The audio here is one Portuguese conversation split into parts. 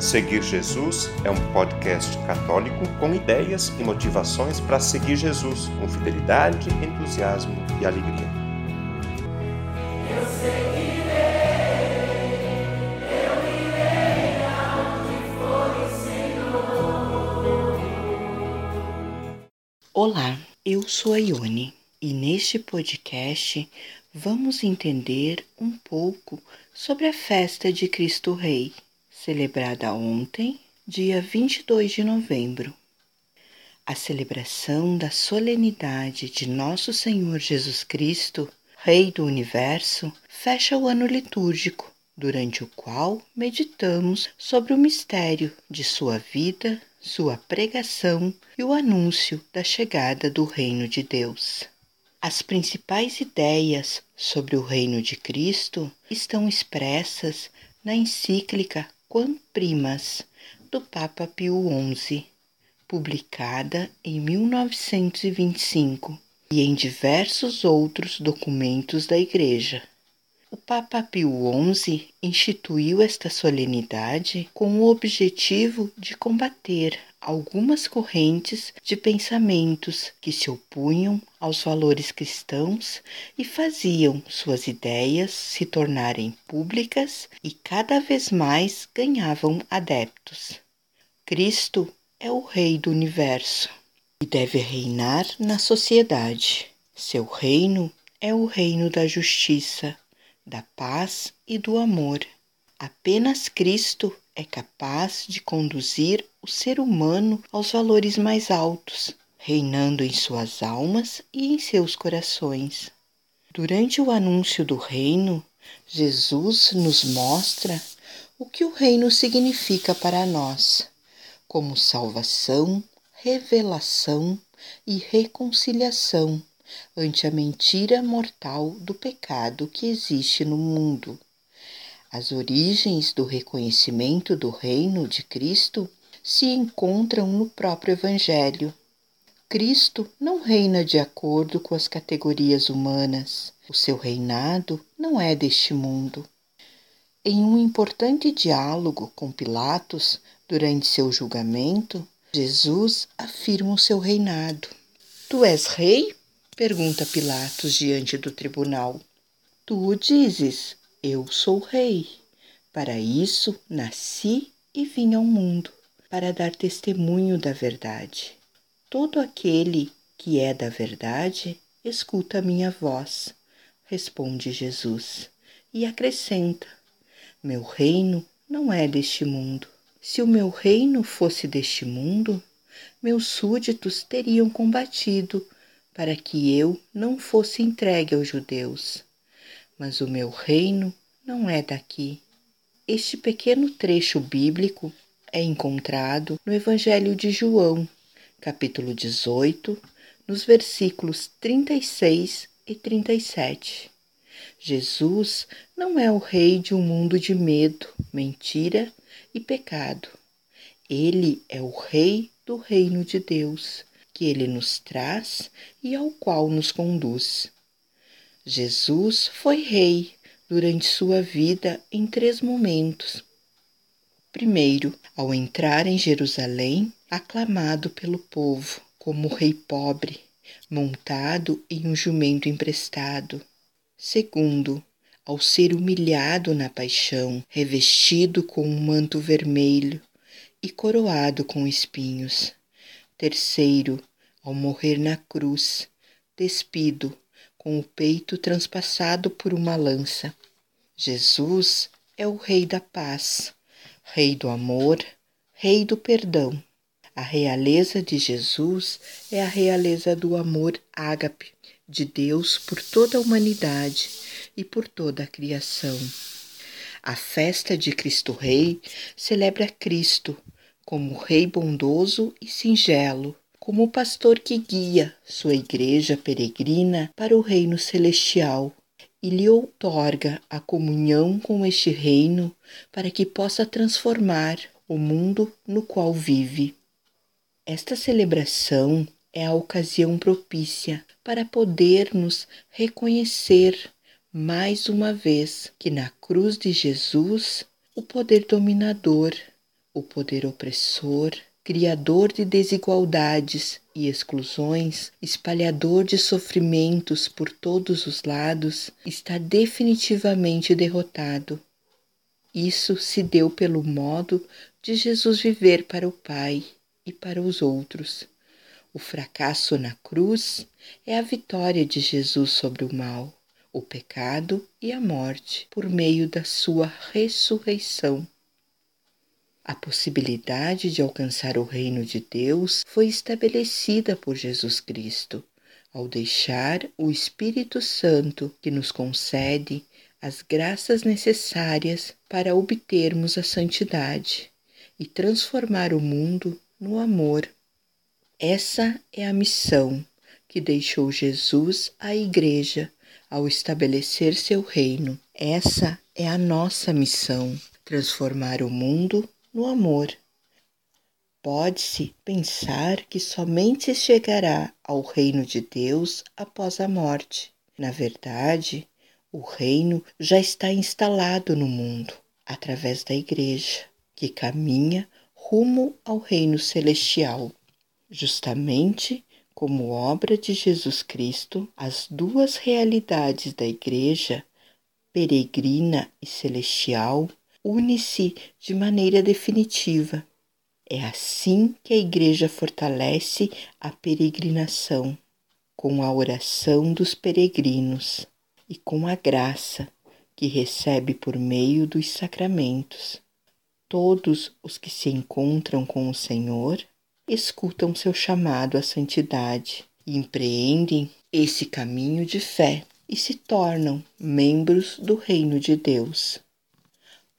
Seguir Jesus é um podcast católico com ideias e motivações para seguir Jesus com fidelidade, entusiasmo e alegria. Eu seguirei, eu irei for o Senhor. Olá, eu sou a Ione e neste podcast vamos entender um pouco sobre a festa de Cristo Rei, celebrada ontem, dia 22 de novembro. A celebração da solenidade de Nosso Senhor Jesus Cristo, Rei do Universo, fecha o ano litúrgico, durante o qual meditamos sobre o mistério de sua vida, sua pregação e o anúncio da chegada do Reino de Deus. As principais ideias sobre o reino de Cristo estão expressas na encíclica Quam Primas do Papa Pio XI, publicada em 1925, e em diversos outros documentos da Igreja. O Papa Pio XI instituiu esta solenidade com o objetivo de combater algumas correntes de pensamentos que se opunham aos valores cristãos e faziam suas ideias se tornarem públicas e cada vez mais ganhavam adeptos. Cristo é o Rei do universo e deve reinar na sociedade. Seu reino é o reino da justiça, da paz e do amor. Apenas Cristo é capaz de conduzir o ser humano aos valores mais altos, reinando em suas almas e em seus corações. Durante o anúncio do reino, Jesus nos mostra o que o reino significa para nós, como salvação, revelação e reconciliação ante a mentira mortal do pecado que existe no mundo. As origens do reconhecimento do reino de Cristo se encontram no próprio Evangelho. Cristo não reina de acordo com as categorias humanas. O seu reinado não é deste mundo. Em um importante diálogo com Pilatos, durante seu julgamento, Jesus afirma o seu reinado. Tu és rei? Pergunta Pilatos diante do tribunal. Tu dizes, eu sou rei. Para isso nasci e vim ao mundo, para dar testemunho da verdade. Todo aquele que é da verdade escuta a minha voz, responde Jesus, e acrescenta: Meu reino não é deste mundo. Se o meu reino fosse deste mundo, meus súditos teriam combatido para que eu não fosse entregue aos judeus. Mas o meu reino não é daqui. Este pequeno trecho bíblico é encontrado no Evangelho de João, capítulo 18, nos versículos 36 e 37. Jesus não é o rei de um mundo de medo, mentira e pecado. Ele é o rei do reino de Deus que ele nos traz e ao qual nos conduz. Jesus foi rei durante sua vida em três momentos. Primeiro, ao entrar em Jerusalém, aclamado pelo povo como rei pobre, montado em um jumento emprestado. Segundo, ao ser humilhado na paixão, revestido com um manto vermelho e coroado com espinhos. Terceiro, ao morrer na cruz, despido, com o peito transpassado por uma lança. Jesus é o Rei da paz, Rei do amor, Rei do perdão. A realeza de Jesus é a realeza do amor ágape de Deus por toda a humanidade e por toda a criação. A festa de Cristo Rei celebra Cristo como Rei bondoso e singelo, como o pastor que guia sua igreja peregrina para o reino celestial e lhe outorga a comunhão com este reino para que possa transformar o mundo no qual vive. Esta celebração é a ocasião propícia para podermos reconhecer mais uma vez que na cruz de Jesus o poder dominador o poder opressor, criador de desigualdades e exclusões, espalhador de sofrimentos por todos os lados, está definitivamente derrotado. Isso se deu pelo modo de Jesus viver para o Pai e para os outros. O fracasso na cruz é a vitória de Jesus sobre o mal, o pecado e a morte por meio da sua ressurreição. A possibilidade de alcançar o reino de Deus foi estabelecida por Jesus Cristo ao deixar o Espírito Santo que nos concede as graças necessárias para obtermos a santidade e transformar o mundo no amor. Essa é a missão que deixou Jesus à Igreja ao estabelecer seu reino. Essa é a nossa missão: transformar o mundo no amor. Pode-se pensar que somente chegará ao reino de Deus após a morte. Na verdade, o reino já está instalado no mundo através da Igreja, que caminha rumo ao reino celestial. Justamente como obra de Jesus Cristo, as duas realidades da Igreja, peregrina e celestial, une-se de maneira definitiva. É assim que a Igreja fortalece a peregrinação, com a oração dos peregrinos e com a graça que recebe por meio dos sacramentos. Todos os que se encontram com o Senhor escutam seu chamado à santidade e empreendem esse caminho de fé e se tornam membros do reino de Deus.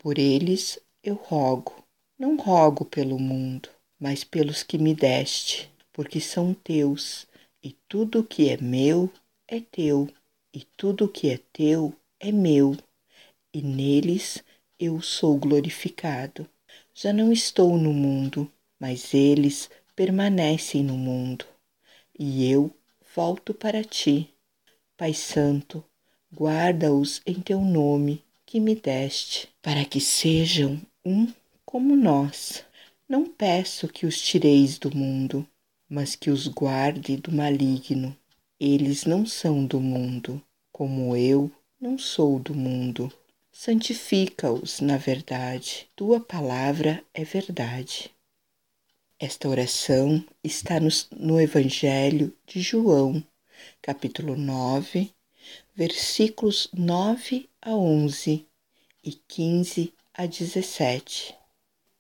Por eles eu rogo, não rogo pelo mundo, mas pelos que me deste, porque são teus, e tudo que é meu é teu, e tudo que é teu é meu, e neles eu sou glorificado. Já não estou no mundo, mas eles permanecem no mundo, e eu volto para ti. Pai Santo, guarda-os em teu nome que me deste, para que sejam um como nós. Não peço que os tireis do mundo, mas que os guarde do maligno. Eles não são do mundo, como eu não sou do mundo. Santifica-os na verdade. Tua palavra é verdade. Esta oração está no, no Evangelho de João, capítulo 9, versículos 9 a 11 e 15 a 17.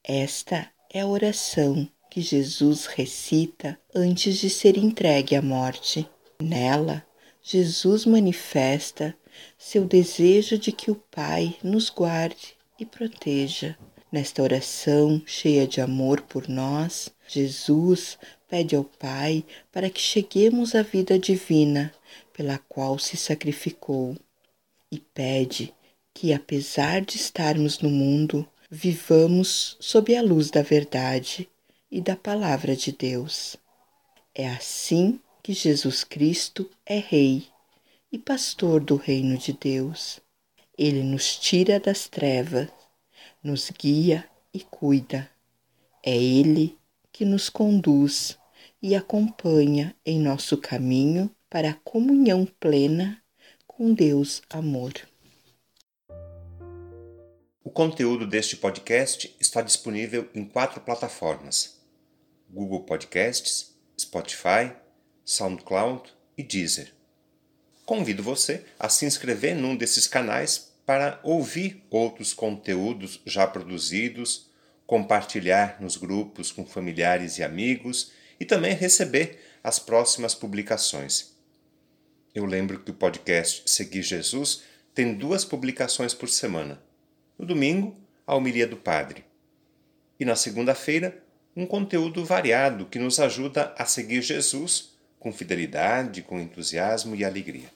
Esta é a oração que Jesus recita antes de ser entregue à morte. Nela, Jesus manifesta seu desejo de que o Pai nos guarde e proteja. Nesta oração cheia de amor por nós, Jesus pede ao Pai para que cheguemos à vida divina pela qual se sacrificou e pede que, apesar de estarmos no mundo, vivamos sob a luz da verdade e da Palavra de Deus. É assim que Jesus Cristo é Rei e Pastor do Reino de Deus. Ele nos tira das trevas, nos guia e cuida. É Ele que nos conduz e acompanha em nosso caminho para a comunhão plena com Deus Amor. O conteúdo deste podcast está disponível em quatro plataformas: Google Podcasts, Spotify, SoundCloud e Deezer. Convido você a se inscrever num desses canais para ouvir outros conteúdos já produzidos, compartilhar nos grupos com familiares e amigos e também receber as próximas publicações. Eu lembro que o podcast Seguir Jesus tem duas publicações por semana. No domingo, a homilia do Padre. E na segunda-feira, um conteúdo variado que nos ajuda a seguir Jesus com fidelidade, com entusiasmo e alegria.